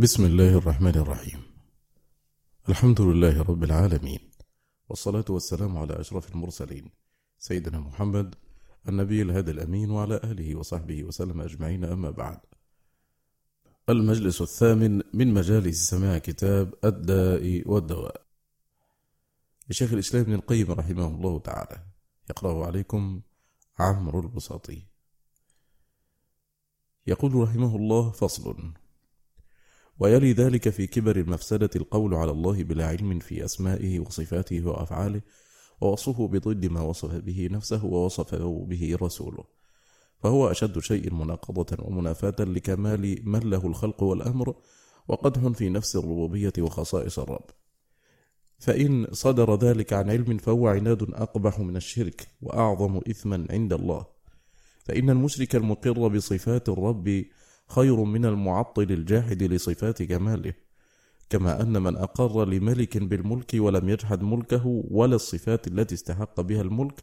بسم الله الرحمن الرحيم. الحمد لله رب العالمين والصلاة والسلام على أشرف المرسلين سيدنا محمد النبي الهادي الأمين وعلى آله وصحبه وسلم أجمعين أما بعد. المجلس الثامن من مجالس سماع كتاب الداء والدواء. لشيخ الإسلام ابن القيم رحمه الله تعالى يقرأه عليكم عمرو البساطي. يقول رحمه الله فصل ويلي ذلك في كبر المفسدة القول على الله بلا علم في أسمائه وصفاته وأفعاله ووصفه بضد ما وصف به نفسه ووصفه به رسوله. فهو أشد شيء مناقضة ومنافاة لكمال من له الخلق والأمر وقدح في نفس الربوبية وخصائص الرب. فإن صدر ذلك عن علم فهو عناد أقبح من الشرك وأعظم إثما عند الله. فإن المشرك المقر بصفات الرب خير من المعطل الجاحد لصفات كماله كما أن من أقر لملك بالملك ولم يجحد ملكه ولا الصفات التي استحق بها الملك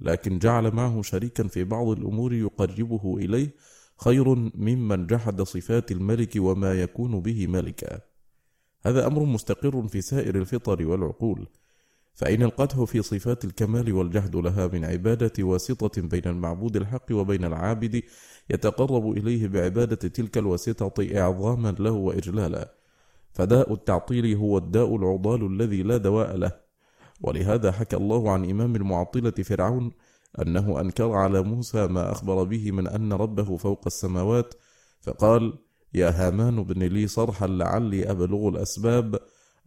لكن جعل معه شريكا في بعض الأمور يقربه إليه خير ممن جحد صفات الملك وما يكون به ملكا. هذا أمر مستقر في سائر الفطر والعقول. فإن القدح في صفات الكمال والجهد لها من عبادة واسطة بين المعبود الحق وبين العابد يتقرب إليه بعبادة تلك الواسطة إعظاما له وإجلالا. فداء التعطيل هو الداء العضال الذي لا دواء له. ولهذا حكى الله عن إمام المعطلة فرعون أنه أنكر على موسى ما أخبر به من أن ربه فوق السماوات فقال يا هامان ابن لي صرحا لعلي أبلغ الأسباب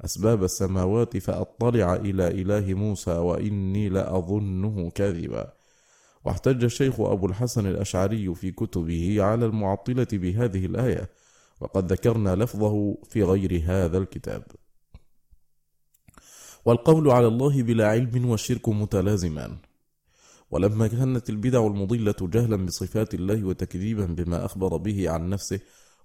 أسباب السماوات فأطلع إلى إله موسى وإني لأظنه كاذبا. واحتج الشيخ أبو الحسن الأشعري في كتبه على المعطلة بهذه الآية وقد ذكرنا لفظه في غير هذا الكتاب. والقول على الله بلا علم والشرك متلازمان. ولما كانت البدع المضلة جهلا بصفات الله وتكذيبا بما أخبر به عن نفسه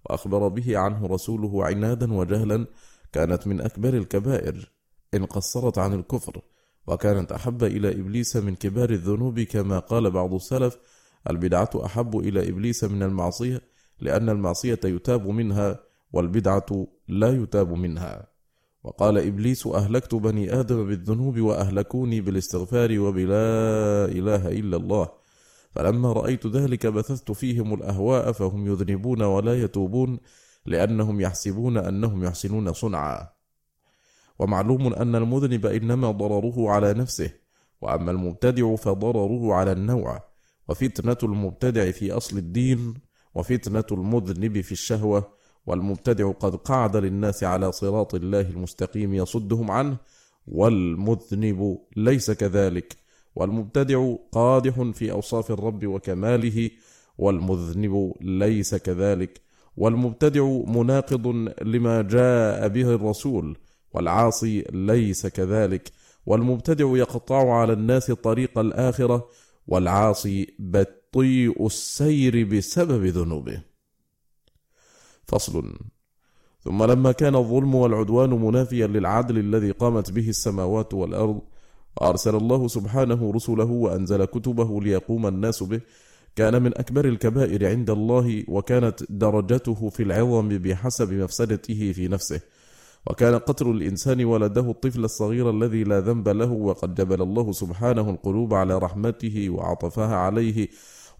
وأخبر به عنه رسوله عنادا وجهلا كانت من أكبر الكبائر إن قصرت عن الكفر وكانت أحب إلى إبليس من كبار الذنوب كما قال بعض السلف البدعة أحب إلى إبليس من المعصية لأن المعصية يتاب منها والبدعة لا يتاب منها. وقال إبليس أهلكت بني آدم بالذنوب وأهلكوني بالاستغفار وبلا إله إلا الله. فلما رأيت ذلك بثثت فيهم الأهواء فهم يذنبون ولا يتوبون لأنهم يحسبون أنهم يحسنون صنعا. ومعلوم أن المذنب إنما ضرره على نفسه وأما المبتدع فضرره على النوع. وفتنة المبتدع في أصل الدين وفتنة المذنب في الشهوة. والمبتدع قد قعد للناس على صراط الله المستقيم يصدهم عنه والمذنب ليس كذلك. والمبتدع قادح في أوصاف الرب وكماله والمذنب ليس كذلك. والمبتدع مناقض لما جاء به الرسول والعاصي ليس كذلك. والمبتدع يقطع على الناس طريق الآخرة والعاصي بطيء السير بسبب ذنوبه. فصل. ثم لما كان الظلم والعدوان منافيا للعدل الذي قامت به السماوات والأرض وأرسل الله سبحانه رسله وأنزل كتبه ليقوم الناس به كان من أكبر الكبائر عند الله وكانت درجته في العظم بحسب مفسدته في نفسه. وكان قتل الإنسان ولده الطفل الصغير الذي لا ذنب له وقد جبل الله سبحانه القلوب على رحمته وعطفها عليه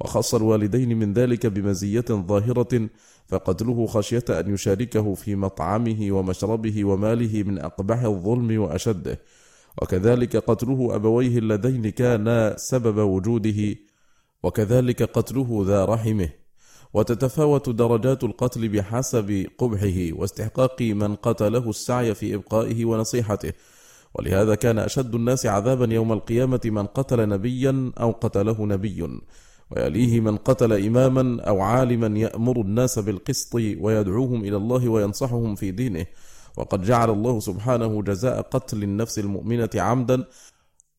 وخص الوالدين من ذلك بمزية ظاهرة فقتله خشية أن يشاركه في مطعمه ومشربه وماله من أقبح الظلم وأشده. وكذلك قتله أبويه اللذين كانا سبب وجوده وكذلك قتله ذا رحمه. وتتفاوت درجات القتل بحسب قبحه واستحقاق من قتله السعي في إبقائه ونصيحته. ولهذا كان أشد الناس عذابا يوم القيامة من قتل نبيا أو قتله نبي. ويليه من قتل إماما أو عالما يأمر الناس بالقسط ويدعوهم إلى الله وينصحهم في دينه. وقد جعل الله سبحانه جزاء قتل النفس المؤمنة عمدا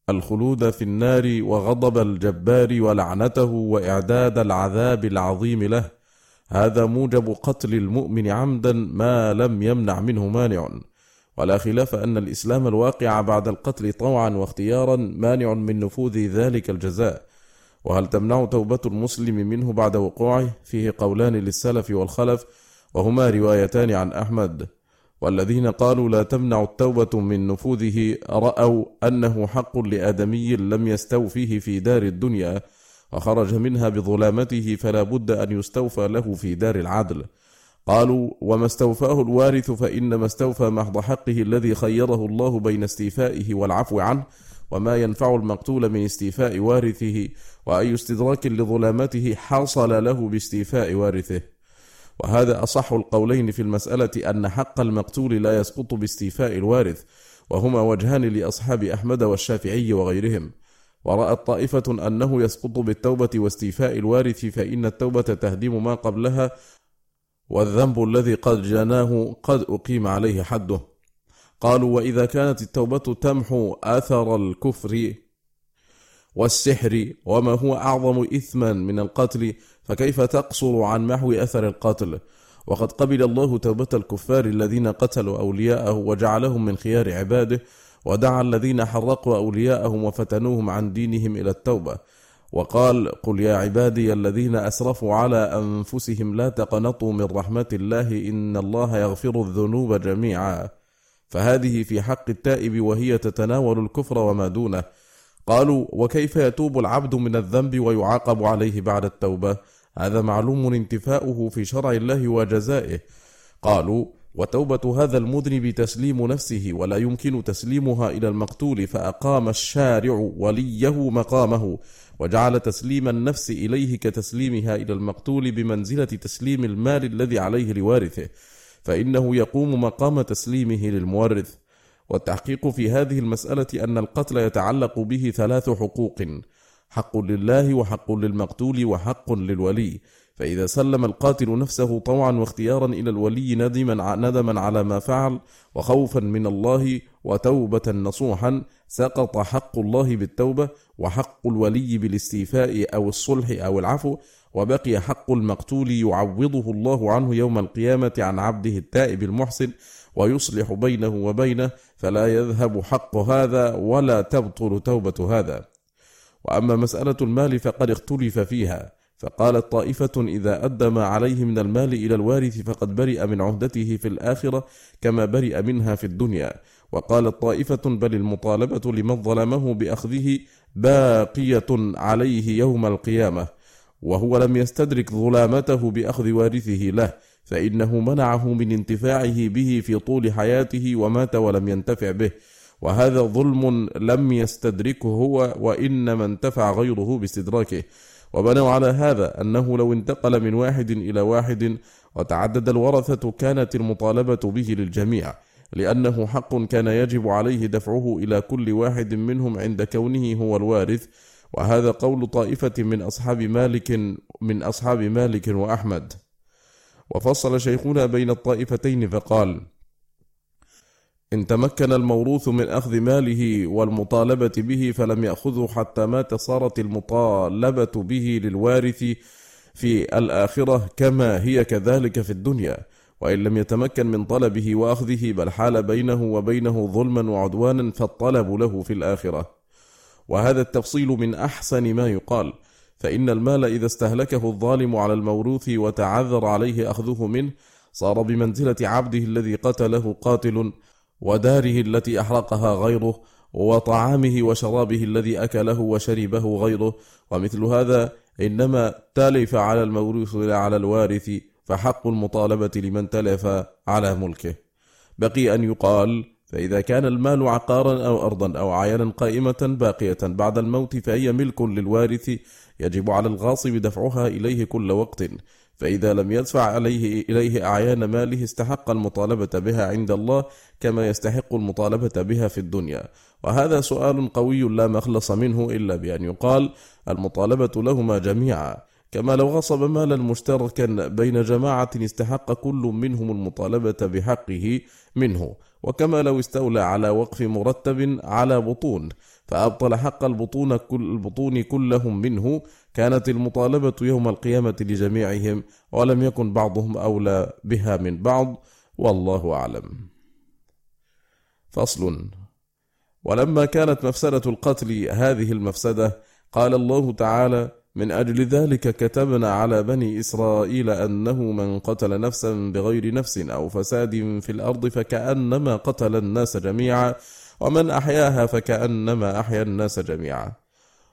الخلود في النار وغضب الجبار ولعنته وإعداد العذاب العظيم له. هذا موجب قتل المؤمن عمدا ما لم يمنع منه مانع. ولا خلاف أن الإسلام الواقع بعد القتل طوعا واختيارا مانع من نفوذ ذلك الجزاء. وهل تمنع توبة المسلم منه بعد وقوعه؟ فيه قولان للسلف والخلف وهما روايتان عن أحمد. والذين قالوا لا تمنع التوبة من نفوذه رأوا أنه حق لآدمي لم يستوفيه في دار الدنيا وخرج منها بظلامته فلا بد أن يستوفى له في دار العدل. قالوا وما استوفاه الوارث فإنما استوفى محض حقه الذي خيره الله بين استيفائه والعفو عنه وما ينفع المقتول من استيفاء وارثه وأي استدراك لظلامته حصل له باستيفاء وارثه. وهذا أصح القولين في المسألة أن حق المقتول لا يسقط باستيفاء الوارث وهما وجهان لأصحاب أحمد والشافعي وغيرهم. ورأت طائفة أنه يسقط بالتوبة واستيفاء الوارث فإن التوبة تهدم ما قبلها والذنب الذي قد جناه قد أقيم عليه حده. قالوا وإذا كانت التوبة تمحو أثر الكفر والسحر وما هو أعظم إثما من القتل فكيف تقصر عن محو أثر القتل؟ وقد قبل الله توبة الكفار الذين قتلوا أولياءه وجعلهم من خيار عباده ودعا الذين حرقوا أولياءهم وفتنوهم عن دينهم إلى التوبة. وقال قل يا عبادي الذين أسرفوا على أنفسهم لا تقنطوا من رحمة الله إن الله يغفر الذنوب جميعا. فهذه في حق التائب وهي تتناول الكفر وما دونه. قالوا وكيف يتوب العبد من الذنب ويعاقب عليه بعد التوبة؟ هذا معلوم انتفاؤه في شرع الله وجزائه. قالوا وتوبة هذا المذنب تسليم نفسه ولا يمكن تسليمها إلى المقتول فأقام الشارع وليه مقامه وجعل تسليم النفس إليه كتسليمها إلى المقتول بمنزلة تسليم المال الذي عليه لوارثه فإنه يقوم مقام تسليمه للمورث. والتحقيق في هذه المسألة أن القتل يتعلق به ثلاث حقوق حق لله وحق للمقتول وحق للولي. فإذا سلم القاتل نفسه طوعا واختيارا إلى الولي ندما على ما فعل وخوفا من الله وتوبة نصوحا سقط حق الله بالتوبة وحق الولي بالاستيفاء أو الصلح أو العفو وبقي حق المقتول يعوضه الله عنه يوم القيامة عن عبده التائب المحسن ويصلح بينه وبينه فلا يذهب حق هذا ولا تبطل توبة هذا. وأما مسألة المال فقد اختلف فيها فقالت طائفة إذا أدى ما عليه من المال إلى الوارث فقد برئ من عهدته في الآخرة كما برئ منها في الدنيا. وقالت طائفة بل المطالبة لمن ظلمه بأخذه باقية عليه يوم القيامة وهو لم يستدرك ظلامته بأخذ وارثه له فإنه منعه من انتفاعه به في طول حياته ومات ولم ينتفع به وهذا ظلم لم يستدركه هو وإنما انتفع غيره باستدراكه. وبنوا على هذا أنه لو انتقل من واحد إلى واحد وتعدد الورثة كانت المطالبة به للجميع. لأنه حق كان يجب عليه دفعه إلى كل واحد منهم عند كونه هو الوارث وهذا قول طائفة من أصحاب مالك من أصحاب مالك وأحمد. وفصل شيخنا بين الطائفتين فقال إن تمكن الموروث من أخذ ماله والمطالبة به فلم يأخذه حتى مات صارت المطالبة به للوارث في الآخرة كما هي كذلك في الدنيا. وإن لم يتمكن من طلبه وأخذه بل حال بينه وبينه ظلما وعدوانا فالطلب له في الآخرة. وهذا التفصيل من أحسن ما يقال فإن المال إذا استهلكه الظالم على الموروث وتعذر عليه أخذه منه صار بمنزلة عبده الذي قتله قاتل وداره التي أحرقها غيره وطعامه وشرابه الذي أكله وشربه غيره. ومثل هذا إنما تلف على الموروث لا على الوارث. فحق المطالبة لمن تلف على ملكه. بقي أن يقال فإذا كان المال عقارا أو أرضا أو عيانا قائمة باقية بعد الموت فهي ملك للوارث يجب على الغاصب دفعها إليه كل وقت. فإذا لم يدفع عليه إليه أعيان ماله استحق المطالبة بها عند الله كما يستحق المطالبة بها في الدنيا. وهذا سؤال قوي لا مخلص منه إلا بأن يقال المطالبة لهما جميعا. كما لو غصب مالا مشتركا بين جماعة استحق كل منهم المطالبة بحقه منه. وكما لو استولى على وقف مرتب على بطون فأبطل حق البطون, كل البطون كلهم منه. كانت المطالبة يوم القيامة لجميعهم ولم يكن بعضهم أولى بها من بعض. والله أعلم. فصل. ولما كانت مفسدة القتل هذه المفسدة قال الله تعالى من أجل ذلك كتبنا على بني إسرائيل أنه من قتل نفسا بغير نفس أو فساد في الأرض فكأنما قتل الناس جميعا ومن أحياها فكأنما أحيا الناس جميعا.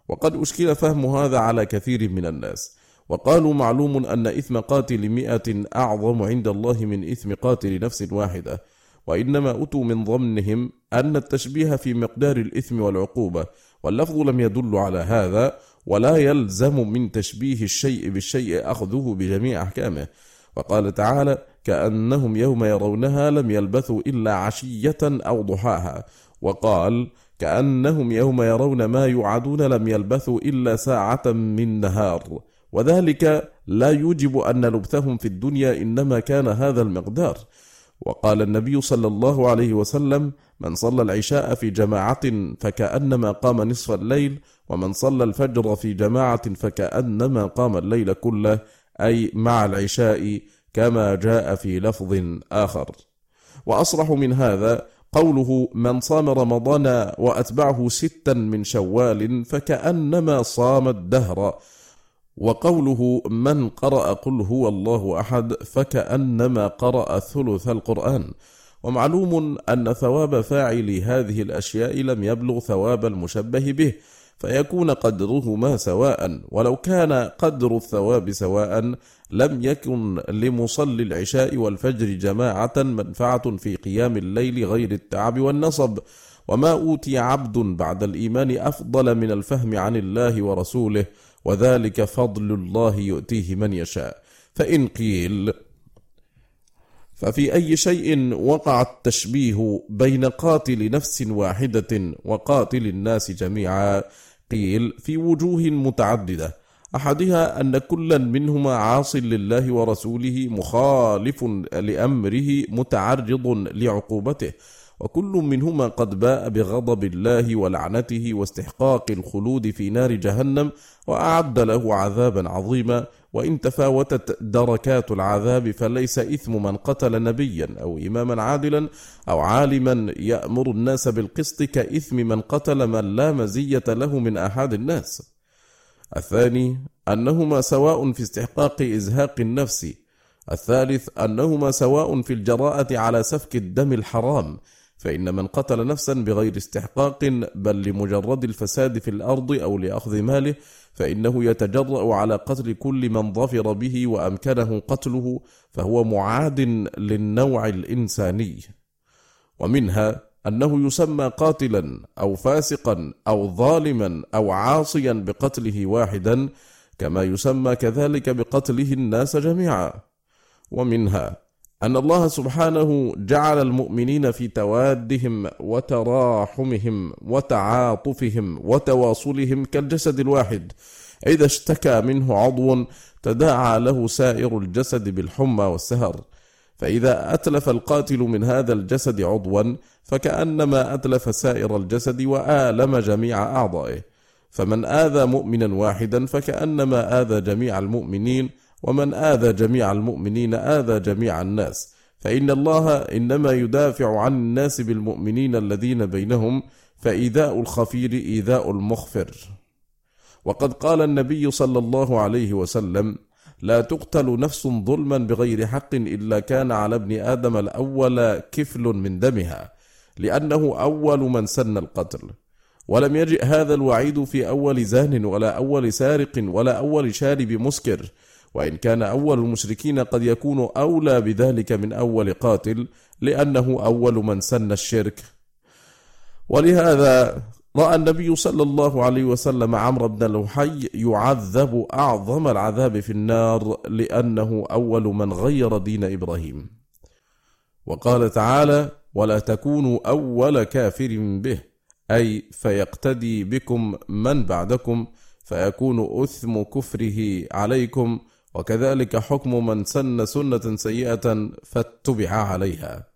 وقد أشكل فهم هذا على كثير من الناس وقالوا معلوم أن إثم قاتل مئة أعظم عند الله من إثم قاتل نفس واحدة وإنما أتوا من ضمنهم أن التشبيه في مقدار الإثم والعقوبة واللفظ لم يدل على هذا ولا يلزم من تشبيه الشيء بالشيء أخذه بجميع أحكامه. وقال تعالى كأنهم يوم يرونها لم يلبثوا إلا عشية أو ضحاها. وقال كأنهم يوم يرون ما يوعدون لم يلبثوا إلا ساعة من نهار. وذلك لا يوجب أن لبثهم في الدنيا إنما كان هذا المقدار. وقال النبي صلى الله عليه وسلم من صلى العشاء في جماعة فكأنما قام نصف الليل ومن صلى الفجر في جماعة فكأنما قام الليل كله أي مع العشاء كما جاء في لفظ آخر. وأصرح من هذا قوله من صام رمضان وأتبعه ستا من شوال فكأنما صام الدهر وقوله من قرأ قل هو الله أحد فكأنما قرأ ثلث القرآن ومعلوم أن ثواب فاعل هذه الأشياء لم يبلغ ثواب المشبه به فيكون قدرهما سواء. ولو كان قدر الثواب سواء لم يكن لمصلي العشاء والفجر جماعة منفعة في قيام الليل غير التعب والنصب. وما أوتي عبد بعد الإيمان أفضل من الفهم عن الله ورسوله وذلك فضل الله يؤتيه من يشاء. فإن قيل ففي أي شيء وقع التشبيه بين قاتل نفس واحدة وقاتل الناس جميعا؟ قيل في وجوه متعددة. أحدها أن كلا منهما عاص لله ورسوله مخالف لأمره متعرض لعقوبته. وكل منهما قد باء بغضب الله ولعنته واستحقاق الخلود في نار جهنم وأعد له عذابا عظيما. وإن تفاوتت دركات العذاب فليس إثم من قتل نبيا أو إماما عادلا أو عالما يأمر الناس بالقسط كإثم من قتل من لا مزية له من أحد الناس. الثاني أنهما سواء في استحقاق إزهاق النفس. الثالث أنهما سواء في الجراءة على سفك الدم الحرام. فإن من قتل نفسا بغير استحقاق بل لمجرد الفساد في الأرض أو لأخذ ماله فإنه يتجرأ على قتل كل من ظفر به وأمكنه قتله فهو معاد للنوع الإنساني. ومنها أنه يسمى قاتلا أو فاسقا أو ظالما أو عاصيا بقتله واحدا كما يسمى كذلك بقتله الناس جميعا. ومنها أن الله سبحانه جعل المؤمنين في توادهم وتراحمهم وتعاطفهم وتواصلهم كالجسد الواحد. إذا اشتكى منه عضو تداعى له سائر الجسد بالحمى والسهر. فإذا أتلف القاتل من هذا الجسد عضوا فكأنما أتلف سائر الجسد وآلم جميع أعضائه. فمن آذى مؤمنا واحدا فكأنما آذى جميع المؤمنين ومن آذى جميع المؤمنين آذى جميع الناس. فإن الله إنما يدافع عن الناس بالمؤمنين الذين بينهم فإيذاء الخفير إيذاء المخفر. وقد قال النبي صلى الله عليه وسلم لا تقتل نفس ظلما بغير حق إلا كان على ابن آدم الأول كفل من دمها لأنه أول من سن القتل. ولم يجئ هذا الوعيد في أول زان ولا أول سارق ولا أول شارب مسكر وإن كان أول المشركين قد يكون أولى بذلك من أول قاتل لأنه أول من سن الشرك. ولهذا رأى النبي صلى الله عليه وسلم عمرو بن لوحي يعذب أعظم العذاب في النار لأنه أول من غير دين إبراهيم. وقال تعالى ولا تكونوا أول كافر به. أي فيقتدي بكم من بعدكم فيكون أثم كفره عليكم وكذلك حكم من سن سنة سيئة فاتبع عليها.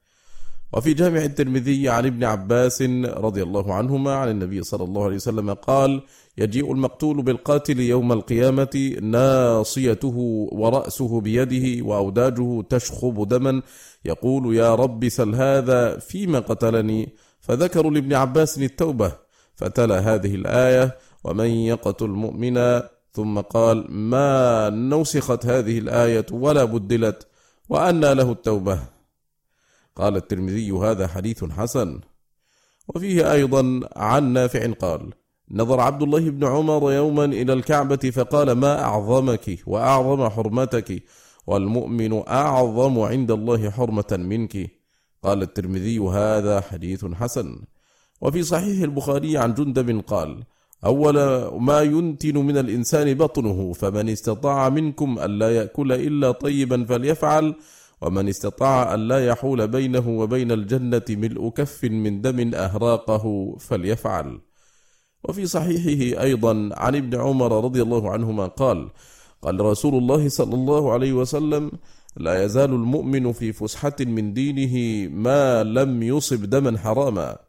وفي جامع الترمذي عن ابن عباس رضي الله عنهما عن النبي صلى الله عليه وسلم قال يجيء المقتول بالقاتل يوم القيامة ناصيته ورأسه بيده وأوداجه تشخب دما يقول يا رب سل هذا فيما قتلني فذكروا لابن عباس التوبة فتلا هذه الآية ومن يقتل مؤمنا ثم قال ما نوسخت هذه الآية ولا بدلت وأنى له التوبة. قال الترمذي هذا حديث حسن. وفيه أيضا عن نافع قال نظر عبد الله بن عمر يوما إلى الكعبة فقال ما أعظمك وأعظم حرمتك والمؤمن أعظم عند الله حرمة منك. قال الترمذي هذا حديث حسن. وفي صحيح البخاري عن جندب قال أول ما ينتن من الإنسان بطنه فمن استطاع منكم ألا يأكل إلا طيبا فليفعل ومن استطاع ألا يحول بينه وبين الجنة ملء كف من دم أهراقه فليفعل. وفي صحيحه أيضا عن ابن عمر رضي الله عنهما قال قال رسول الله صلى الله عليه وسلم لا يزال المؤمن في فسحة من دينه ما لم يصب دما حراما.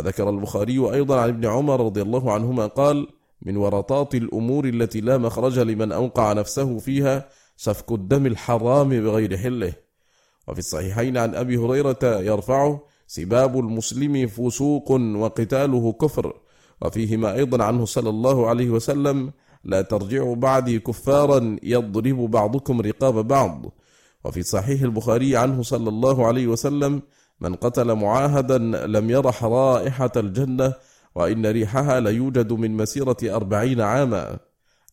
وذكر البخاري أيضا عن ابن عمر رضي الله عنهما قال من ورطات الأمور التي لا مخرج لمن أوقع نفسه فيها سفك الدم الحرام بغير حله. وفي الصحيحين عن أبي هريرة يرفعه سباب المسلم فسوق وقتاله كفر. وفيهما أيضا عنه صلى الله عليه وسلم لا ترجعوا بعدي كفارا يضرب بعضكم رقاب بعض. وفي صحيح البخاري عنه صلى الله عليه وسلم من قتل معاهدا لم يرح رائحة الجنة وإن ريحها ليوجد من مسيرة أربعين عاما.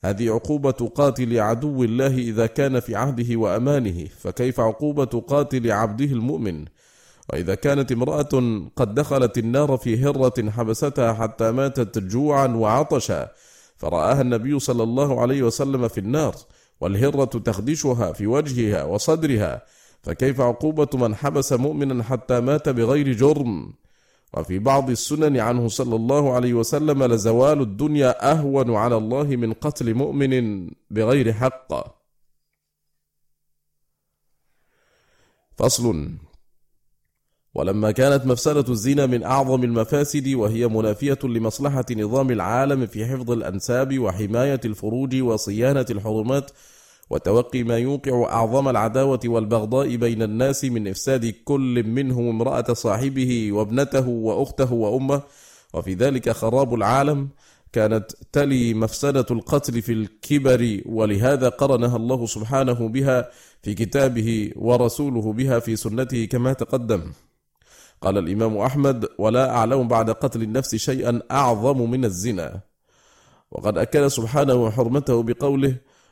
هذه عقوبة قاتل عدو الله إذا كان في عهده وأمانه فكيف عقوبة قاتل عبده المؤمن؟ وإذا كانت امرأة قد دخلت النار في هرة حبستها حتى ماتت جوعا وعطشا فرآها النبي صلى الله عليه وسلم في النار والهرة تخدشها في وجهها وصدرها فكيف عقوبة من حبس مؤمنا حتى مات بغير جرم؟ وفي بعض السنن عنه صلى الله عليه وسلم لزوال الدنيا أهون على الله من قتل مؤمن بغير حق. فصل ولما كانت مفسدة الزنا من أعظم المفاسد وهي منافية لمصلحة نظام العالم في حفظ الأنساب وحماية الفروج وصيانة الحرمات وتوقي ما يوقع أعظم العداوة والبغضاء بين الناس من إفساد كل منهم امرأة صاحبه وابنته وأخته وأمه. وفي ذلك خراب العالم كانت تلي مفسدة القتل في الكبر ولهذا قرنها الله سبحانه بها في كتابه ورسوله بها في سنته كما تقدم. قال الإمام أحمد ولا أعلم بعد قتل النفس شيئا أعظم من الزنا وقد أكد سبحانه حرمته بقوله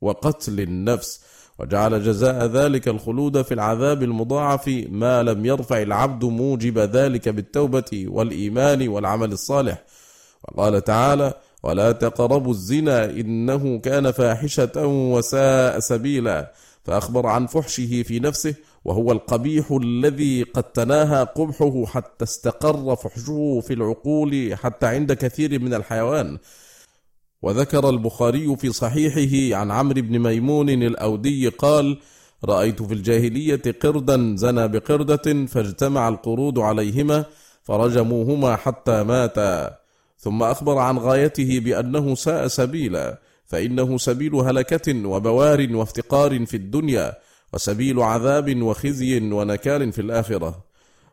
وقتل النفس. وجعل جزاء ذلك الخلود في العذاب المضاعف ما لم يرفع العبد موجب ذلك بالتوبة والإيمان والعمل الصالح. وقال تعالى ولا تقربوا الزنا إنه كان فاحشة وساء سبيلا. فأخبر عن فحشه في نفسه وهو القبيح الذي قد تناهى قبحه حتى استقر فحشه في العقول حتى عند كثير من الحيوان. وذكر البخاري في صحيحه عن عمرو بن ميمون الأودي قال رأيت في الجاهلية قردا زنى بقردة فاجتمع القرود عليهما فرجموهما حتى ماتا. ثم أخبر عن غايته بأنه ساء سبيلا فإنه سبيل هلكة وبوار وافتقار في الدنيا وسبيل عذاب وخزي ونكال في الآخرة.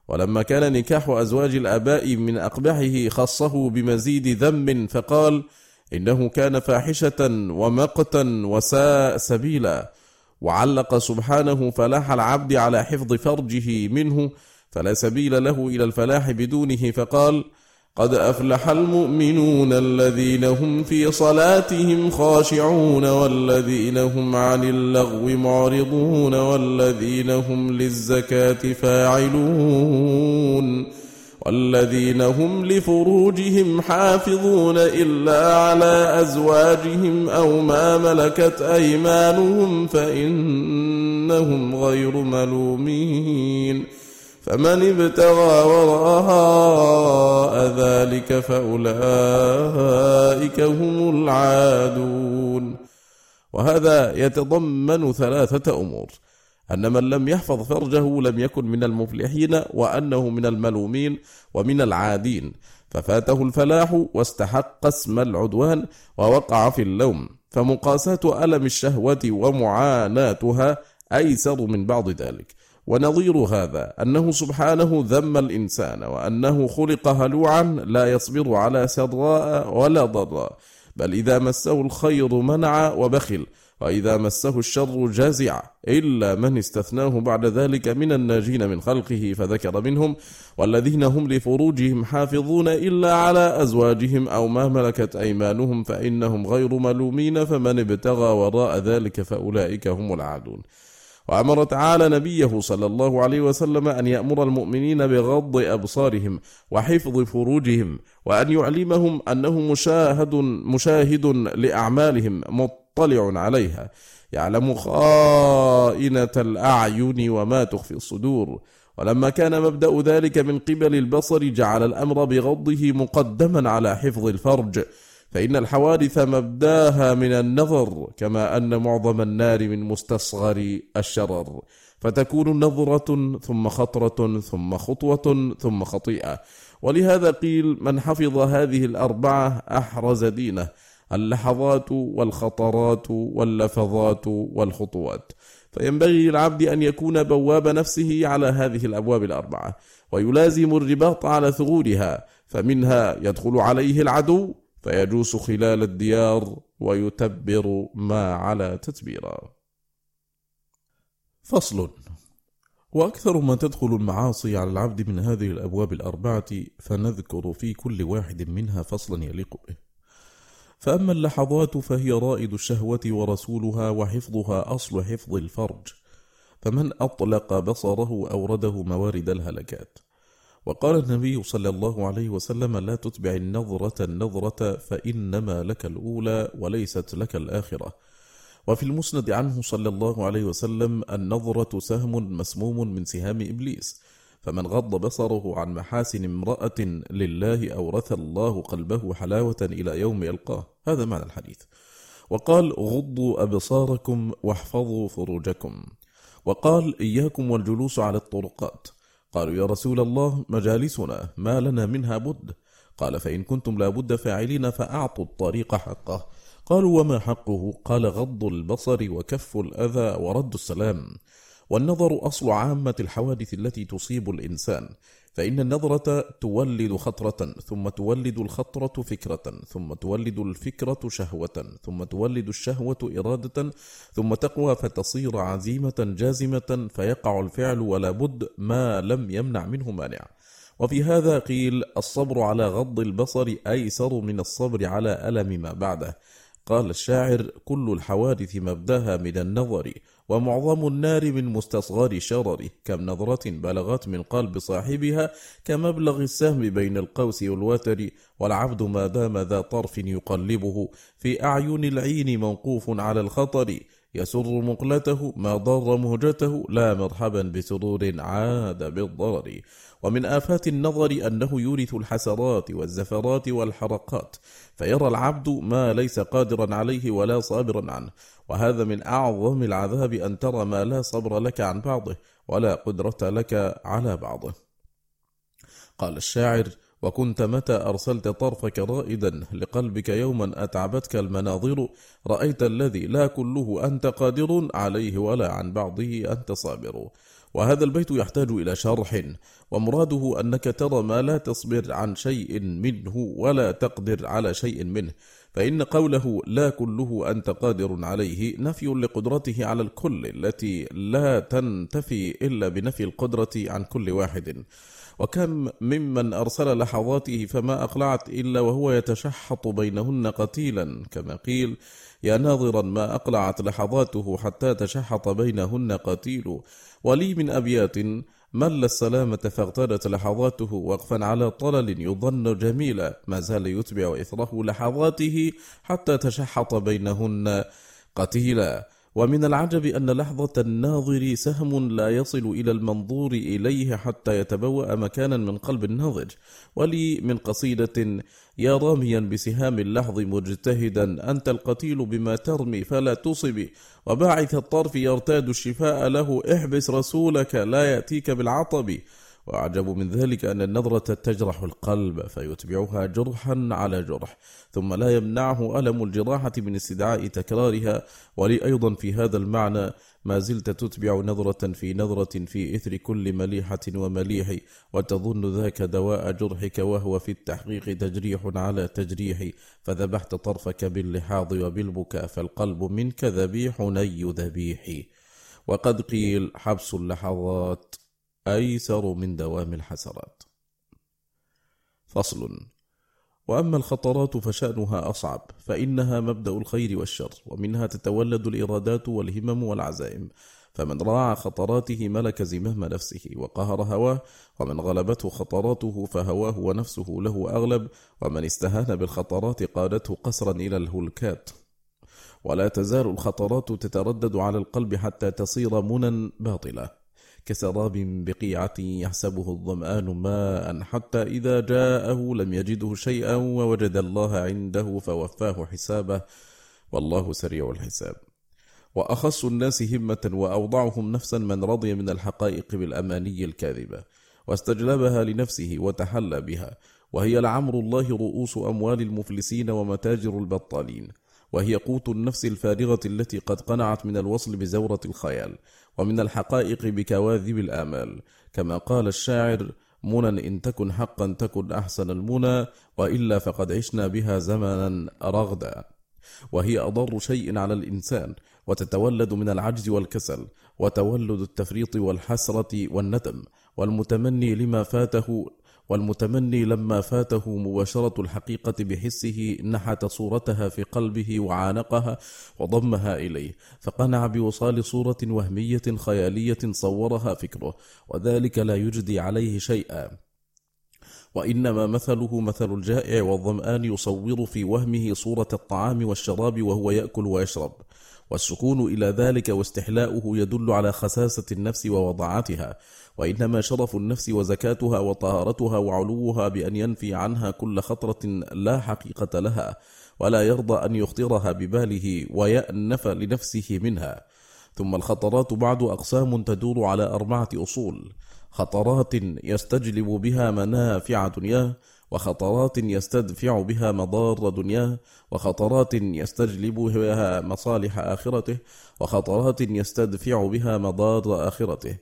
ولما كان نكاح أزواج الآباء من أقبحه خصه بمزيد ذنب فقال إنه كان فاحشة ومقتا وساء سبيلا. وعلق سبحانه فلاح العبد على حفظ فرجه منه فلا سبيل له إلى الفلاح بدونه فقال قد أفلح المؤمنون الذين هم في صلاتهم خاشعون والذين هم عن اللغو معرضون والذين هم للزكاة فاعلون. والذين هم لفروجهم حافظون إلا على أزواجهم أو ما ملكت أيمانهم فإنهم غير ملومين فمن ابتغى وراء ذلك فأولئك هم العادون وهذا يتضمن ثلاثة أمور أن من لم يحفظ فرجه لم يكن من المفلحين وأنه من الملومين ومن العادين. ففاته الفلاح واستحق اسم العدوان ووقع في اللوم. فمقاساة ألم الشهوة ومعاناتها أيسر من بعض ذلك. ونظير هذا أنه سبحانه ذم الإنسان وأنه خلق هلوعا لا يصبر على سراء ولا ضراء. بل إذا مسه الخير منع وبخل. وإذا مسه الشر جازع إلا من استثناه بعد ذلك من الناجين من خلقه فذكر منهم والذين هم لفروجهم حافظون إلا على أزواجهم أو ما ملكت أيمانهم فإنهم غير ملومين فمن ابتغى وراء ذلك فأولئك هم العادون. وأمر تعالى نبيه صلى الله عليه وسلم أن يأمر المؤمنين بغض أبصارهم وحفظ فروجهم وأن يعلمهم أنه مشاهد مشاهد لأعمالهم مطلع عليها. يعلم خائنة الأعين وما تخفي الصدور. ولما كان مبدأ ذلك من قبل البصر جعل الأمر بغضه مقدما على حفظ الفرج. فإن الحوادث مبداها من النظر كما أن معظم النار من مستصغر الشرر. فتكون نظرة ثم خطرة ثم خطوة ثم خطيئة. ولهذا قيل من حفظ هذه الأربعة أحرز دينه. اللحظات والخطرات واللفظات والخطوات. فينبغي للعبد أن يكون بواب نفسه على هذه الأبواب الأربعة ويلازم الرباط على ثغورها فمنها يدخل عليه العدو فيجوس خلال الديار ويتبر ما على تتبيرا. فصل. وأكثر ما تدخل المعاصي على العبد من هذه الأبواب الأربعة فنذكر في كل واحد منها فصلا يليق به. فأما اللحظات فهي رائد الشهوة ورسولها وحفظها أصل حفظ الفرج. فمن أطلق بصره أورده موارد الهلكات. وقال النبي صلى الله عليه وسلم لا تتبع النظرة النظرة فإنما لك الأولى وليست لك الآخرة. وفي المسند عنه صلى الله عليه وسلم النظرة سهم مسموم من سهام إبليس. فمن غض بصره عن محاسن امرأة لله أورث الله قلبه حلاوة إلى يوم يلقاه. هذا معنى الحديث. وقال غضوا أبصاركم واحفظوا فروجكم. وقال إياكم والجلوس على الطرقات. قالوا يا رسول الله مجالسنا ما لنا منها بد. قال فإن كنتم لا بد فاعلين فأعطوا الطريق حقه. قالوا وما حقه؟ قال غض البصر وكف الأذى ورد السلام. والنظر أصل عامة الحوادث التي تصيب الإنسان فإن النظرة تولد خطرة ثم تولد الخطرة فكرة ثم تولد الفكرة شهوة ثم تولد الشهوة إرادة ثم تقوى فتصير عزيمة جازمة فيقع الفعل ولا بد ما لم يمنع منه مانع. وفي هذا قيل الصبر على غض البصر أيسر من الصبر على ألم ما بعده. قال الشاعر كل الحوادث مبدأها من النظر ومعظم النار من مستصغر شرره كم نظرة بلغت من قلب صاحبها كمبلغ السهم بين القوس والوتر والعبد ما دام ذا طرف يقلبه في أعين العين موقوف على الخطر يسر مقلته ما ضر مهجته لا مرحبا بسرور عاد بالضرر. ومن آفات النظر أنه يورث الحسرات والزفرات والحرقات فيرى العبد ما ليس قادرا عليه ولا صابرا عنه وهذا من أعظم العذاب أن ترى ما لا صبر لك عن بعضه ولا قدرة لك على بعضه. قال الشاعر وكنت متى أرسلت طرفك رائدا لقلبك يوما أتعبتك المناظر رأيت الذي لا كله أنت قادر عليه ولا عن بعضه أنت صابر وهذا البيت يحتاج إلى شرح ومراده أنك ترى ما لا تصبر عن شيء منه ولا تقدر على شيء منه فإن قوله لا كله أنت قادر عليه نفي لقدرته على الكل التي لا تنتفي إلا بنفي القدرة عن كل واحد. وكم ممن أرسل لحظاته فما أقلعت إلا وهو يتشحط بينهن قتيلا كما قيل يا ناظرا ما أقلعت لحظاته حتى تشحط بينهن قتيل. ولي من أبيات مل السلامة فاغتدت لحظاته وقفا على طلل يظن جميلا. ما زال يتبع إثره لحظاته حتى تشحط بينهن قتيلا. ومن العجب أن لحظة الناظر سهم لا يصل إلى المنظور إليه حتى يتبوأ مكانا من قلب الناظر ولي من قصيدة يا راميا بسهام اللحظ مجتهدا أنت القتيل بما ترمي فلا تصب. وباعث الطرف يرتاد الشفاء له احبس رسولك لا يأتيك بالعطب. وأعجب من ذلك أن النظرة تجرح القلب فيتبعها جرحا على جرح ثم لا يمنعه ألم الجراحة من استدعاء تكرارها. ولي أيضا في هذا المعنى ما زلت تتبع نظرة في نظرة في إثر كل مليحة ومليح وتظن ذاك دواء جرحك وهو في التحقيق تجريح على تجريح فذبحت طرفك باللحاظ وبالبكاء فالقلب منك ذبيح ني ذبيح وقد قيل حبس اللحظات. أيسر من دوام الحسرات. فصل وأما الخطرات فشأنها أصعب، فإنها مبدأ الخير والشر، ومنها تتولد الإرادات والهمم والعزائم، فمن راعى خطراته ملك زمام نفسه وقهر هواه، ومن غلبته خطراته فهواه ونفسه له أغلب، ومن استهان بالخطرات قادته قسرا إلى الهلكات. ولا تزال الخطرات تتردد على القلب حتى تصير منى باطلة كسراب بقيعة يحسبه الظمآن ماء حتى إذا جاءه لم يجده شيئا ووجد الله عنده فوفاه حسابه. والله سريع الحساب. وأخص الناس همة وأوضعهم نفسا من رضي من الحقائق بالأماني الكاذبة واستجلبها لنفسه وتحلى بها. وهي لعمر الله رؤوس أموال المفلسين ومتاجر البطالين. وهي قوت النفس الفارغة التي قد قنعت من الوصل بزورة الخيال. ومن الحقائق بكواذب الآمال. كما قال الشاعر منى إن تكن حقا تكن أحسن المنى وإلا فقد عشنا بها زمنا رغدا. وهي أضر شيء على الإنسان وتتولد من العجز والكسل وتولد التفريط والحسرة والندم والمتمني لما فاته والمتمني لما فاته مباشرة الحقيقة بحسه نحت صورتها في قلبه وعانقها وضمها إليه. فقنع بوصال صورة وهمية خيالية صورها فكره وذلك لا يجدي عليه شيئا. وإنما مثله مثل الجائع والظمآن يصور في وهمه صورة الطعام والشراب وهو يأكل ويشرب. والسكون إلى ذلك واستحلاؤه يدل على خساسة النفس ووضعاتها وإنما شرف النفس وزكاتها وطهارتها وعلوها بأن ينفي عنها كل خطرة لا حقيقة لها ولا يرضى أن يخطرها بباله ويأنف لنفسه منها. ثم الخطرات بعد أقسام تدور على أربعة أصول. خطرات يستجلب بها منافع دنياه وخطرات يستدفع بها مضار دنياه وخطرات يستجلب بها مصالح آخرته وخطرات يستدفع بها مضار آخرته.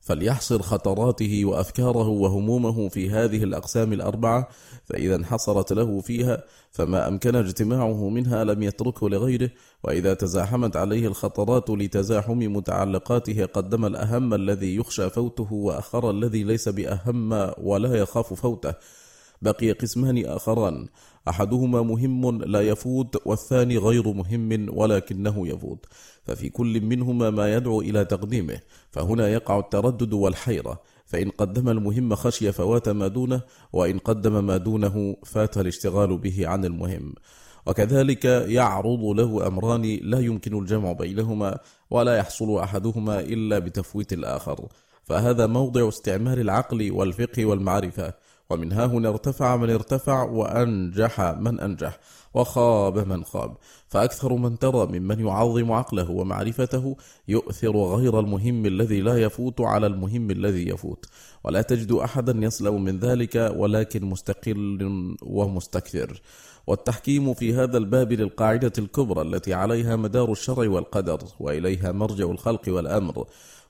فليحصر خطراته وأفكاره وهمومه في هذه الأقسام الأربعة فإذا انحصرت له فيها فما أمكن اجتماعه منها لم يتركه لغيره. وإذا تزاحمت عليه الخطرات لتزاحم متعلقاته قدم الأهم الذي يخشى فوته وأخر الذي ليس بأهم ولا يخاف فوته. بقي قسمان آخران. أحدهما مهم لا يفوت والثاني غير مهم ولكنه يفوت. ففي كل منهما ما يدعو إلى تقديمه. فهنا يقع التردد والحيرة. فإن قدم المهم خشي فوات ما دونه وإن قدم ما دونه فات الاشتغال به عن المهم. وكذلك يعرض له أمران لا يمكن الجمع بينهما ولا يحصل أحدهما إلا بتفويت الآخر. فهذا موضع استعمال العقل والفقه والمعرفة. ومن ها هنا ارتفع من ارتفع وأنجح من أنجح وخاب من خاب. فأكثر من ترى ممن يعظم عقله ومعرفته يؤثر غير المهم الذي لا يفوت على المهم الذي يفوت. ولا تجد أحدا يسلم من ذلك ولكن مستقل ومستكثر. والتحكيم في هذا الباب للقاعدة الكبرى التي عليها مدار الشرع والقدر وإليها مرجع الخلق والأمر.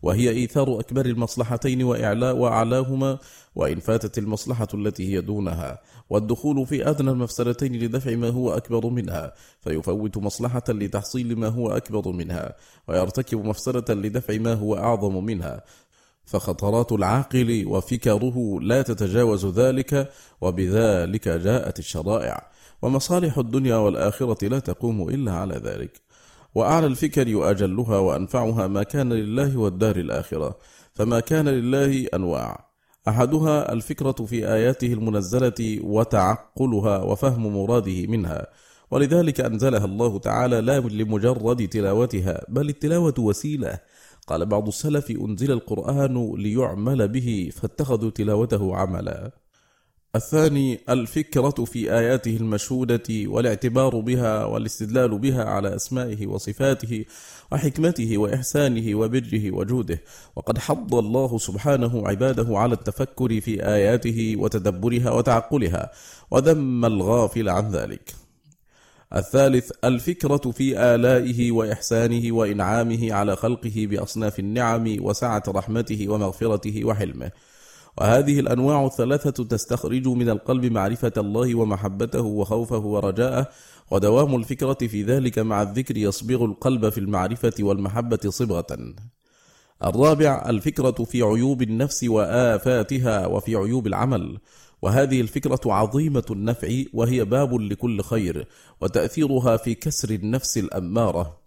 وهي إيثار أكبر المصلحتين وإعلاء وأعلاهما وإن فاتت المصلحة التي هي دونها. والدخول في أدنى المفسدتين لدفع ما هو أكبر منها فيفوت مصلحة لتحصيل ما هو أكبر منها ويرتكب مفسدة لدفع ما هو أعظم منها. فخطرات العاقل وفكره لا تتجاوز ذلك وبذلك جاءت الشرائع. ومصالح الدنيا والآخرة لا تقوم إلا على ذلك. وأعلى الفكر وأجلها وأنفعها ما كان لله والدار الآخرة فما كان لله أنواع. أحدها الفكرة في آياته المنزلة وتعقلها وفهم مراده منها. ولذلك أنزلها الله تعالى لا لمجرد تلاوتها بل التلاوة وسيلة. قال بعض السلف أنزل القرآن ليعمل به فاتخذوا تلاوته عملا. الثاني الفكرة في آياته المشهودة والاعتبار بها والاستدلال بها على أسمائه وصفاته وحكمته وإحسانه وبره وجوده. وقد حض الله سبحانه عباده على التفكر في آياته وتدبرها وتعقلها وذم الغافل عن ذلك. الثالث الفكرة في آلائه وإحسانه وإنعامه على خلقه بأصناف النعم وسعة رحمته ومغفرته وحلمه. وهذه الأنواع الثلاثة تستخرج من القلب معرفة الله ومحبته وخوفه ورجاءه ودوام الفكرة في ذلك مع الذكر يصبغ القلب في المعرفة والمحبة صبغة. الرابع الفكرة في عيوب النفس وآفاتها وفي عيوب العمل، وهذه الفكرة عظيمة النفع وهي باب لكل خير، وتأثيرها في كسر النفس الأمارة،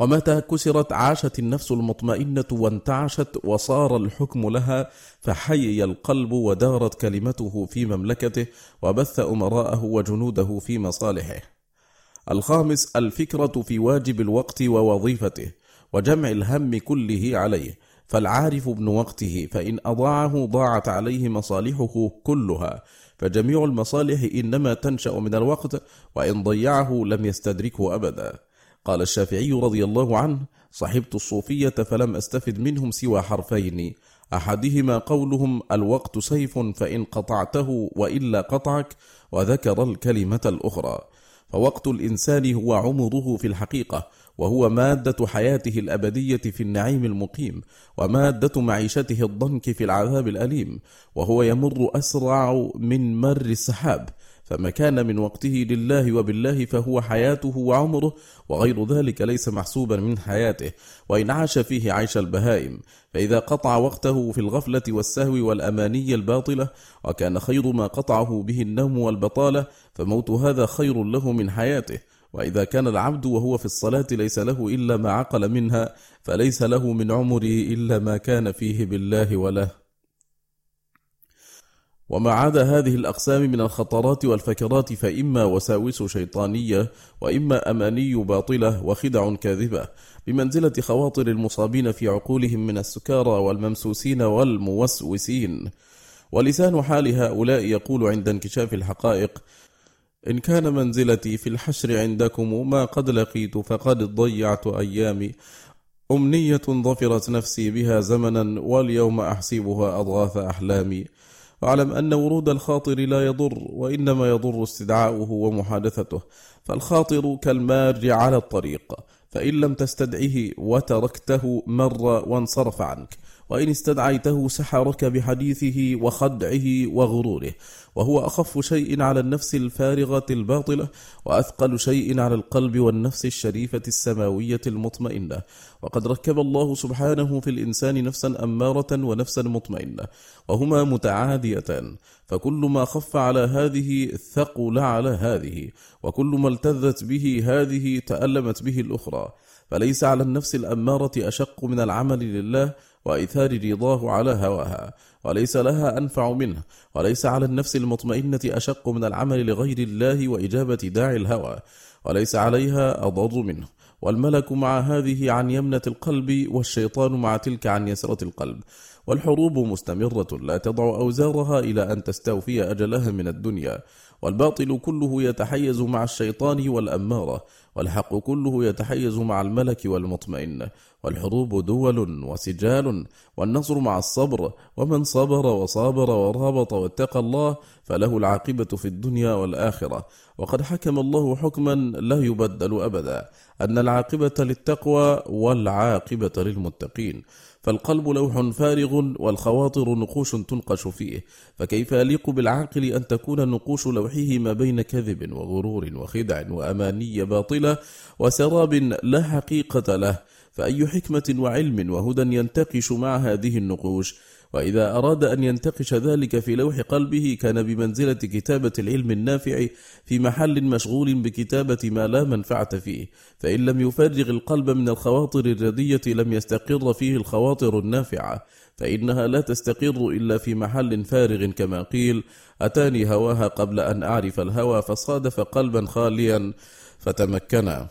ومتى كسرت عاشت النفس المطمئنة وانتعشت وصار الحكم لها فحيي القلب ودارت كلمته في مملكته وبث أمراءه وجنوده في مصالحه. الخامس الفكرة في واجب الوقت ووظيفته وجمع الهم كله عليه فالعارف ابن وقته فإن أضاعه ضاعت عليه مصالحه كلها فجميع المصالح إنما تنشأ من الوقت وإن ضيعه لم يستدركه أبدا قال الشافعي رضي الله عنه صحبت الصوفية فلم أستفد منهم سوى حرفين أحدهما قولهم الوقت سيف فإن قطعته وإلا قطعك وذكر الكلمة الأخرى. فوقت الإنسان هو عمره في الحقيقة وهو مادة حياته الأبدية في النعيم المقيم ومادة معيشته الضنك في العذاب الأليم وهو يمر أسرع من مر السحاب. فما كان من وقته لله وبالله فهو حياته وعمره وغير ذلك ليس محسوبا من حياته وإن عاش فيه عيش البهائم. فإذا قطع وقته في الغفلة والسهو والأماني الباطلة وكان خير ما قطعه به النوم والبطالة فموت هذا خير له من حياته. وإذا كان العبد وهو في الصلاة ليس له إلا ما عقل منها فليس له من عمره إلا ما كان فيه بالله وله. وما عدا هذه الأقسام من الخطرات والفكرات فإما وساوس شيطانية وإما أماني باطلة وخدع كاذبة. بمنزلة خواطر المصابين في عقولهم من السكارى والممسوسين والموسوسين. ولسان حال هؤلاء يقول عند انكشاف الحقائق إن كان منزلتي في الحشر عندكم ما قد لقيت فقد ضيعت أيامي. أمنية ظفرت نفسي بها زمنا واليوم أحسبها أضغاث أحلامي. واعلم أن ورود الخاطر لا يضر وإنما يضر استدعاؤه ومحادثته. فالخاطر كالمار على الطريق فإن لم تستدعه وتركته مر وانصرف عنك. وإن استدعيته سحرك بحديثه وخدعه وغروره. وهو أخف شيء على النفس الفارغة الباطلة وأثقل شيء على القلب والنفس الشريفة السماوية المطمئنة. وقد ركب الله سبحانه في الإنسان نفسا أمارة ونفسا مطمئنة وهما متعاديتان. فكل ما خف على هذه ثقل على هذه وكل ما التذت به هذه تألمت به الأخرى. فليس على النفس الأمارة أشق من العمل لله وإيثار رضاه على هواها وليس لها أنفع منه وليس على النفس المطمئنة أشق من العمل لغير الله وإجابة داعي الهوى وليس عليها أضر منه. والملك مع هذه عن يمنة القلب والشيطان مع تلك عن يسرة القلب. والحروب مستمرة لا تضع أوزارها إلى أن تستوفي أجلها من الدنيا. والباطل كله يتحيز مع الشيطان والأمارة والحق كله يتحيز مع الملك والمطمئن والحروب دول وسجال والنصر مع الصبر ومن صبر وصابر ورابط واتقى الله فله العاقبة في الدنيا والآخرة. وقد حكم الله حكما لا يبدل أبدا أن العاقبة للتقوى والعاقبة للمتقين. فالقلب لوح فارغ والخواطر نقوش تنقش فيه. فكيف يليق بالعاقل أن تكون نقوش لوحه ما بين كذب وغرور وخدع وأماني باطلة وسراب لا حقيقة له؟ فأي حكمة وعلم وهدى ينتقش مع هذه النقوش؟ وإذا أراد أن ينتقش ذلك في لوح قلبه كان بمنزلة كتابة العلم النافع في محل مشغول بكتابة ما لا منفعة فيه. فإن لم يفرغ القلب من الخواطر الردية لم يستقر فيه الخواطر النافعة. فإنها لا تستقر إلا في محل فارغ كما قيل. أتاني هواها قبل أن أعرف الهوى فصادف قلبا خاليا فتمكنا.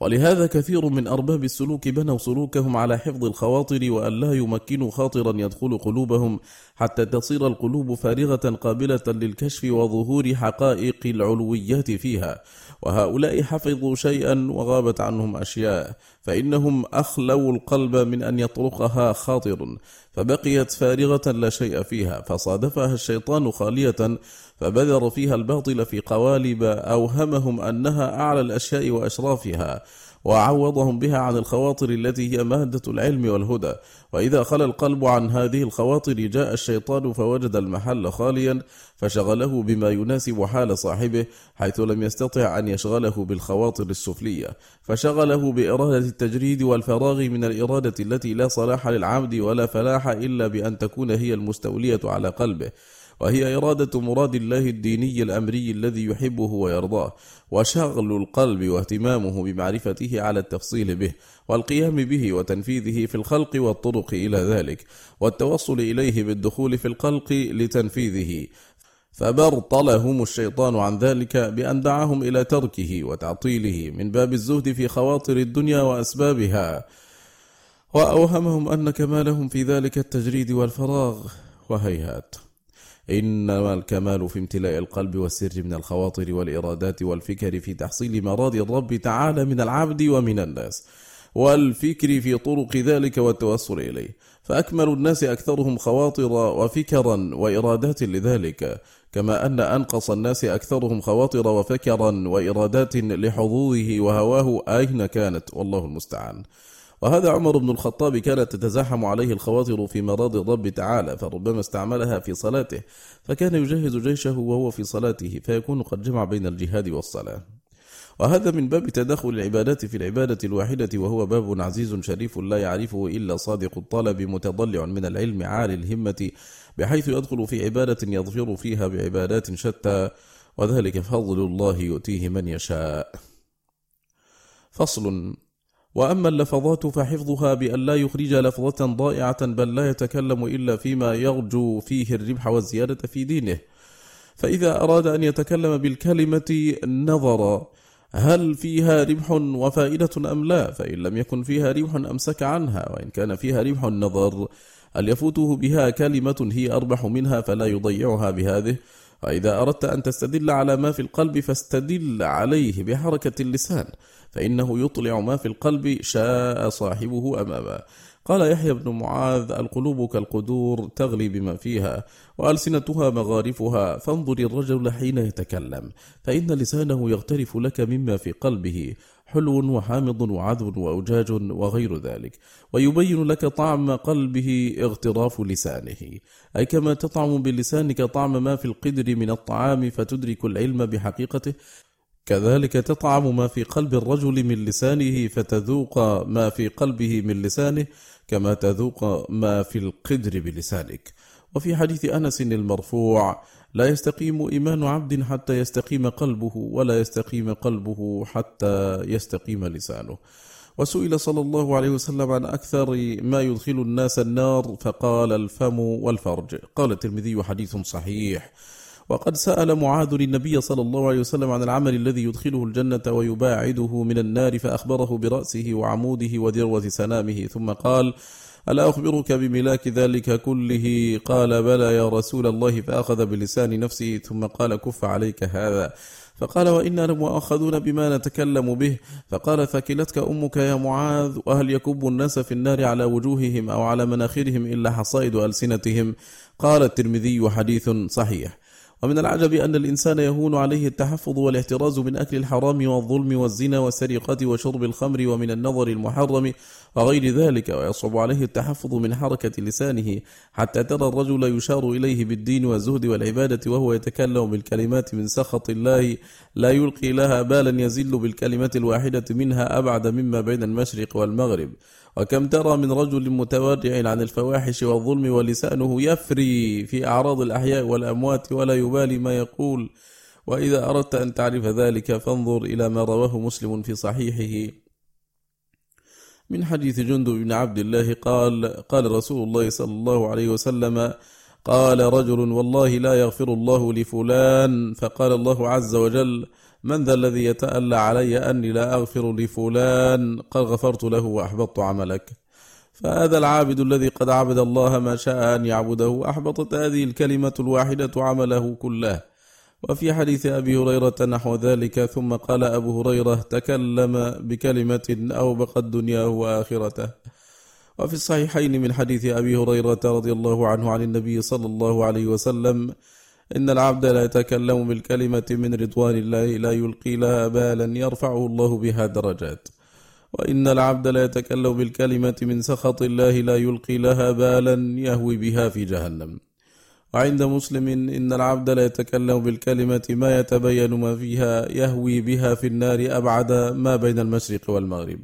ولهذا كثير من أرباب السلوك بنوا سلوكهم على حفظ الخواطر وأن لا يمكنوا خاطرا يدخل قلوبهم حتى تصير القلوب فارغة قابلة للكشف وظهور حقائق العلويات فيها. وهؤلاء حفظوا شيئا وغابت عنهم أشياء فإنهم أخلوا القلب من أن يطرقها خاطر. فبقيت فارغة لا شيء فيها فصادفها الشيطان خالية فبذر فيها الباطل في قوالب أوهمهم أنها أعلى الأشياء وأشرافها. وعوضهم بها عن الخواطر التي هي مادة العلم والهدى. وإذا خلى القلب عن هذه الخواطر جاء الشيطان فوجد المحل خاليا فشغله بما يناسب حال صاحبه حيث لم يستطع أن يشغله بالخواطر السفلية. فشغله بإرادة التجريد والفراغ من الإرادة التي لا صلاح للعبد ولا فلاح إلا بأن تكون هي المستولية على قلبه. وهي إرادة مراد الله الديني الأمري الذي يحبه ويرضاه وشغل القلب واهتمامه بمعرفته على التفصيل به والقيام به وتنفيذه في الخلق والطرق إلى ذلك والتوصل إليه بالدخول في الخلق لتنفيذه. فبرطلهم الشيطان عن ذلك بأن دعاهم إلى تركه وتعطيله من باب الزهد في خواطر الدنيا وأسبابها. وأوهمهم أن كمالهم في ذلك التجريد والفراغ وهيهات. إنما الكمال في امتلاء القلب والسر من الخواطر والإرادات والفكر في تحصيل مراضي الرب تعالى من العبد ومن الناس والفكر في طرق ذلك والتوصل إليه. فأكمل الناس أكثرهم خواطر وفكرا وإرادات لذلك كما أن أنقص الناس أكثرهم خواطر وفكرا وإرادات لحظوظه وهواه أين كانت والله المستعان. وهذا عمر بن الخطاب كانت تتزاحم عليه الخواطر في مراض الرب تعالى فربما استعملها في صلاته فكان يجهز جيشه وهو في صلاته فيكون قد جمع بين الجهاد والصلاة. وهذا من باب تدخل العبادات في العبادة الواحدة وهو باب عزيز شريف لا يعرفه إلا صادق الطلب متضلع من العلم عالي الهمة بحيث يدخل في عبادة يظفر فيها بعبادات شتى وذلك فضل الله يؤتيه من يشاء. فصل وأما اللفظات فحفظها بأن لا يخرج لفظة ضائعة بل لا يتكلم إلا فيما يرجو فيه الربح والزيادة في دينه. فإذا أراد أن يتكلم بالكلمة نظر هل فيها ربح وفائدة أم لا فإن لم يكن فيها ربح أمسك عنها وإن كان فيها ربح نظر هل يفوته بها كلمة هي أربح منها فلا يضيعها بهذه وإذا أردت أن تستدل على ما في القلب فاستدل عليه بحركة اللسان فإنه يطلع ما في القلب شاء صاحبه أمامه. قال يحيى بن معاذ القلوب كالقدور تغلي بما فيها وألسنتها مغارفها فانظر الرجل حين يتكلم فإن لسانه يغترف لك مما في قلبه حلو وحامض وعذب وأوجاج وغير ذلك ويبين لك طعم قلبه اغتراف لسانه. أي كما تطعم بلسانك طعم ما في القدر من الطعام فتدرك العلم بحقيقته كذلك تطعم ما في قلب الرجل من لسانه فتذوق ما في قلبه من لسانه كما تذوق ما في القدر بلسانك. وفي حديث أنس المرفوع لا يستقيم إيمان عبد حتى يستقيم قلبه ولا يستقيم قلبه حتى يستقيم لسانه. وسئل صلى الله عليه وسلم عن أكثر ما يدخل الناس النار فقال الفم والفرج. قال الترمذي حديث صحيح. وقد سأل معاذ النبي صلى الله عليه وسلم عن العمل الذي يدخله الجنة ويباعده من النار فأخبره برأسه وعموده وذروة سنامه ثم قال ألا أخبرك بملاك ذلك كله؟ قال بلى يا رسول الله فأخذ بلسان نفسه ثم قال كف عليك هذا. فقال وإنا لمؤاخذون بما نتكلم به. فقال ثكلتك أمك يا معاذ؟ وهل يكب الناس في النار على وجوههم أو على مناخرهم إلا حصائد ألسنتهم؟ قال الترمذي حديث صحيح. ومن العجب أن الإنسان يهون عليه التحفظ والاحتراز من أكل الحرام والظلم والزنا والسرقة وشرب الخمر ومن النظر المحرم وغير ذلك ويصعب عليه التحفظ من حركة لسانه حتى ترى الرجل يشار إليه بالدين والزهد والعبادة وهو يتكلم بالكلمات من سخط الله لا يلقي لها بالا يزل بالكلمة الواحدة منها أبعد مما بين المشرق والمغرب. وكم ترى من رجل متورع عن الفواحش والظلم ولسانه يفري في أعراض الأحياء والأموات ولا يبالي ما يقول. وإذا أردت أن تعرف ذلك فانظر إلى ما رواه مسلم في صحيحه. من حديث جند بن عبد الله قال قال رسول الله صلى الله عليه وسلم قال رجل والله لا يغفر الله لفلان فقال الله عز وجل من ذا الذي يتألى علي أني لا أغفر لفلان قد غفرت له وأحبطت عملك؟ فهذا العابد الذي قد عبد الله ما شاء أن يعبده أحبطت هذه الكلمة الواحدة عمله كله. وفي حديث أبي هريرة نحو ذلك ثم قال أبو هريرة تكلم بكلمة أوبقت دنياه وآخرته. وفي الصحيحين من حديث أبي هريرة رضي الله عنه عن النبي صلى الله عليه وسلم إن العبد لا يتكلم بالكلمة من رضوان الله لا يلقي لها بالا يرفعه الله بها درجات. وإن العبد لا يتكلم بالكلمة من سخط الله لا يلقي لها بالا يهوي بها في جهنم. وعند مسلم إن العبد لا يتكلم بالكلمة ما يتبين ما فيها يهوي بها في النار أبعد ما بين المشرق والمغرب.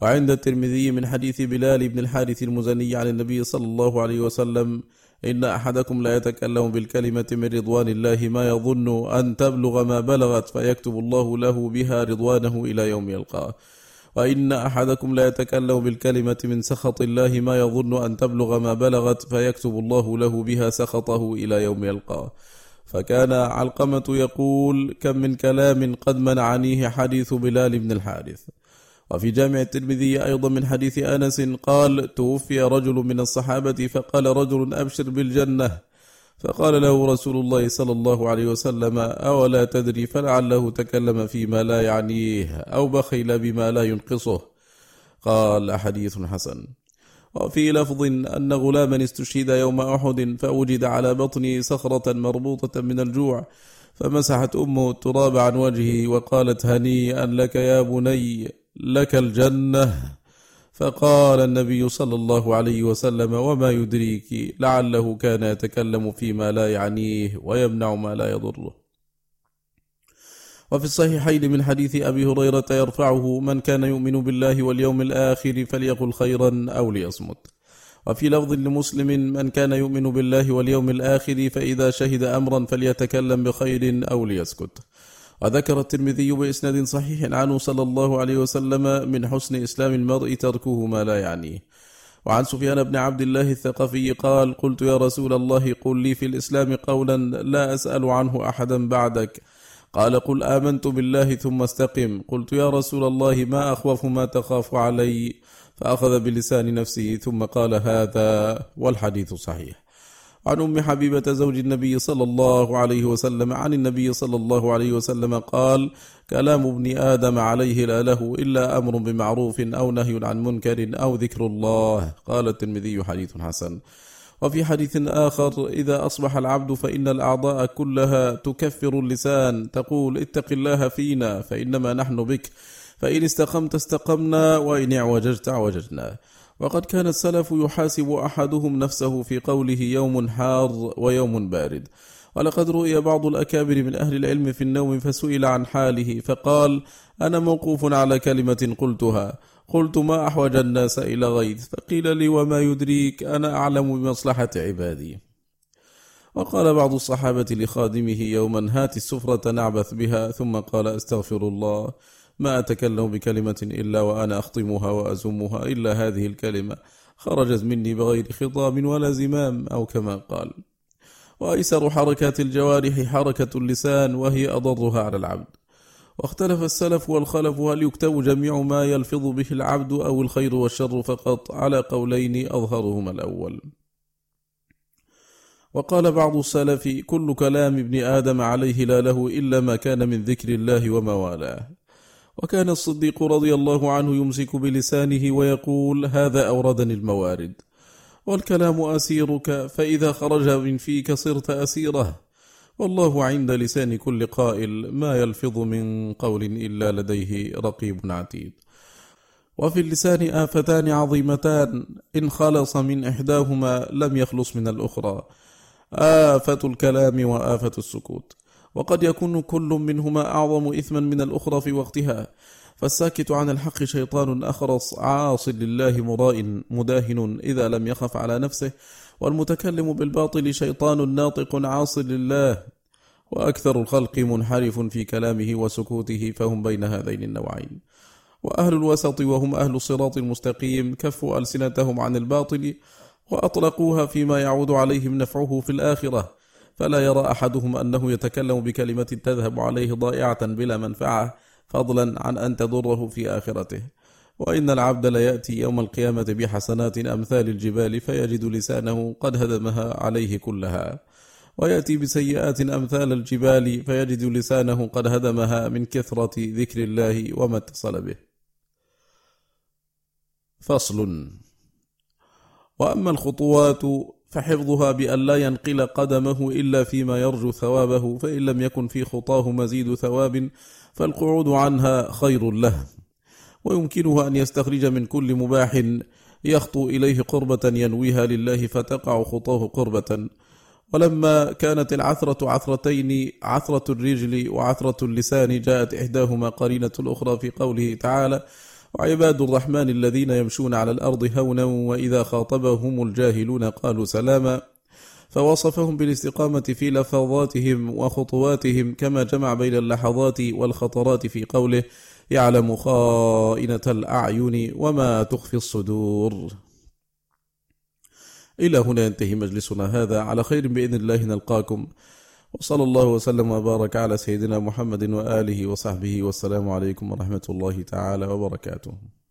وعند الترمذي من حديث بلال بن الحارث المزني عن النبي صلى الله عليه وسلم إن أحدكم لا يتكلم بالكلمة من رضوان الله ما يظن أن تبلغ ما بلغت فيكتب الله له بها رضوانه إلى يوم يلقاه. وإن أحدكم لا يتكلم بالكلمة من سخط الله ما يظن أن تبلغ ما بلغت فيكتب الله له بها سخطه إلى يوم يلقاه. فكان علقمة يقول كم من كلام قد منعنيه حديث بلال بن الحارث. وفي جامع الترمذي أيضا من حديث أنس قال توفي رجل من الصحابة فقال رجل أبشر بالجنة. فقال له رسول الله صلى الله عليه وسلم أولا تدري فلعله تكلم فيما لا يعنيه أو بخل بما لا ينقصه. قال حديث حسن. وفي لفظ أن غلاما استشهد يوم أحد فوجد على بطنه صخرة مربوطة من الجوع فمسحت أمه التراب عن وجهه وقالت هنيئا لك يا بني. لك الجنة. فقال النبي صلى الله عليه وسلم وما يدريك لعله كان يتكلم فيما لا يعنيه ويمنع ما لا يضره. وفي الصحيحين من حديث أبي هريرة يرفعه من كان يؤمن بالله واليوم الآخر فليقل خيرا أو ليصمت. وفي لفظ لمسلم من كان يؤمن بالله واليوم الآخر فإذا شهد أمرا فليتكلم بخير أو ليسكت. وذكر الترمذي بإسناد صحيح عنه صلى الله عليه وسلم من حسن إسلام المرء تركه ما لا يعنيه وعن سفيان بن عبد الله الثقفي قال قلت يا رسول الله قل لي في الإسلام قولا لا أسأل عنه أحدا بعدك. قال قل آمنت بالله ثم استقم. قلت يا رسول الله ما أخوف ما تخاف علي؟ فأخذ بلسان نفسه ثم قال هذا والحديث صحيح. عن أم حبيبة زوج النبي صلى الله عليه وسلم عن النبي صلى الله عليه وسلم قال كلام ابن آدم عليه لا له إلا أمر بمعروف أو نهي عن منكر أو ذكر الله. قال الترمذي حديث حسن. وفي حديث آخر إذا أصبح العبد فإن الأعضاء كلها تكفر اللسان تقول اتق الله فينا فإنما نحن بك فإن استقمت استقمنا وإن اعوججت اعوججنا. وقد كان السلف يحاسب أحدهم نفسه في قوله يوم حار ويوم بارد. ولقد رؤي بعض الأكابر من أهل العلم في النوم فسئل عن حاله فقال أنا موقوف على كلمة قلتها. قلت ما أحوج الناس إلى غيث؟ فقيل لي وما يدريك؟ أنا أعلم بمصلحة عبادي. وقال بعض الصحابة لخادمه يوما هات السفرة نعبث بها. ثم قال أستغفر الله. ما أتكلم بكلمة إلا وأنا أخطمها وأزمها إلا هذه الكلمة خرجت مني بغير خطاب ولا زمام أو كما قال. وأيسر حركات الجوارح حركة اللسان وهي أضرها على العبد. واختلف السلف والخلف هل يكتب جميع ما يلفظ به العبد أو الخير والشر فقط على قولين أظهرهما الأول. وقال بعض السلف كل كلام ابن آدم عليه لا له إلا ما كان من ذكر الله وما والاه وكان الصديق رضي الله عنه يمسك بلسانه ويقول هذا أوردني الموارد. والكلام أسيرك فإذا خرج من فيك صرت أسيره. والله عند لسان كل قائل ما يلفظ من قول إلا لديه رقيب عتيد. وفي اللسان آفتان عظيمتان إن خلص من إحداهما لم يخلص من الأخرى. آفة الكلام وآفة السكوت. وقد يكون كل منهما أعظم إثما من الأخرى في وقتها. فالساكت عن الحق شيطان أخرس عاص لله مراء مداهن إذا لم يخف على نفسه والمتكلم بالباطل شيطان ناطق عاص لله. وأكثر الخلق منحرف في كلامه وسكوته فهم بين هذين النوعين. وأهل الوسط وهم أهل الصراط المستقيم كفوا ألسنتهم عن الباطل وأطلقوها فيما يعود عليهم نفعه في الآخرة. فلا يرى أحدهم أنه يتكلم بكلمة تذهب عليه ضائعة بلا منفعة فضلا عن أن تضره في آخرته. وإن العبد ليأتي يوم القيامة بحسنات أمثال الجبال فيجد لسانه قد هدمها عليه كلها. ويأتي بسيئات أمثال الجبال فيجد لسانه قد هدمها من كثرة ذكر الله وما اتصل به. فصل. وأما الخطوات فحفظها بأن لا ينقل قدمه إلا فيما يرجو ثوابه فإن لم يكن في خطاه مزيد ثواب فالقعود عنها خير له. ويمكنه أن يستخرج من كل مباح يخطو إليه قربة ينويها لله فتقع خطاه قربة. ولما كانت العثرة عثرتين عثرة الرجل وعثرة اللسان جاءت إحداهما قرينة الأخرى في قوله تعالى وعباد الرحمن الذين يمشون على الأرض هونا وإذا خاطبهم الجاهلون قالوا سلاما فوصفهم بالاستقامة في لفظاتهم وخطواتهم كما جمع بين اللحظات والخطرات في قوله يعلم خائنة الأعين وما تخفي الصدور. إلى هنا ينتهي مجلسنا هذا على خير بإذن الله نلقاكم. وصلى الله وسلم وبارك على سيدنا محمد وآله وصحبه والسلام عليكم ورحمة الله تعالى وبركاته.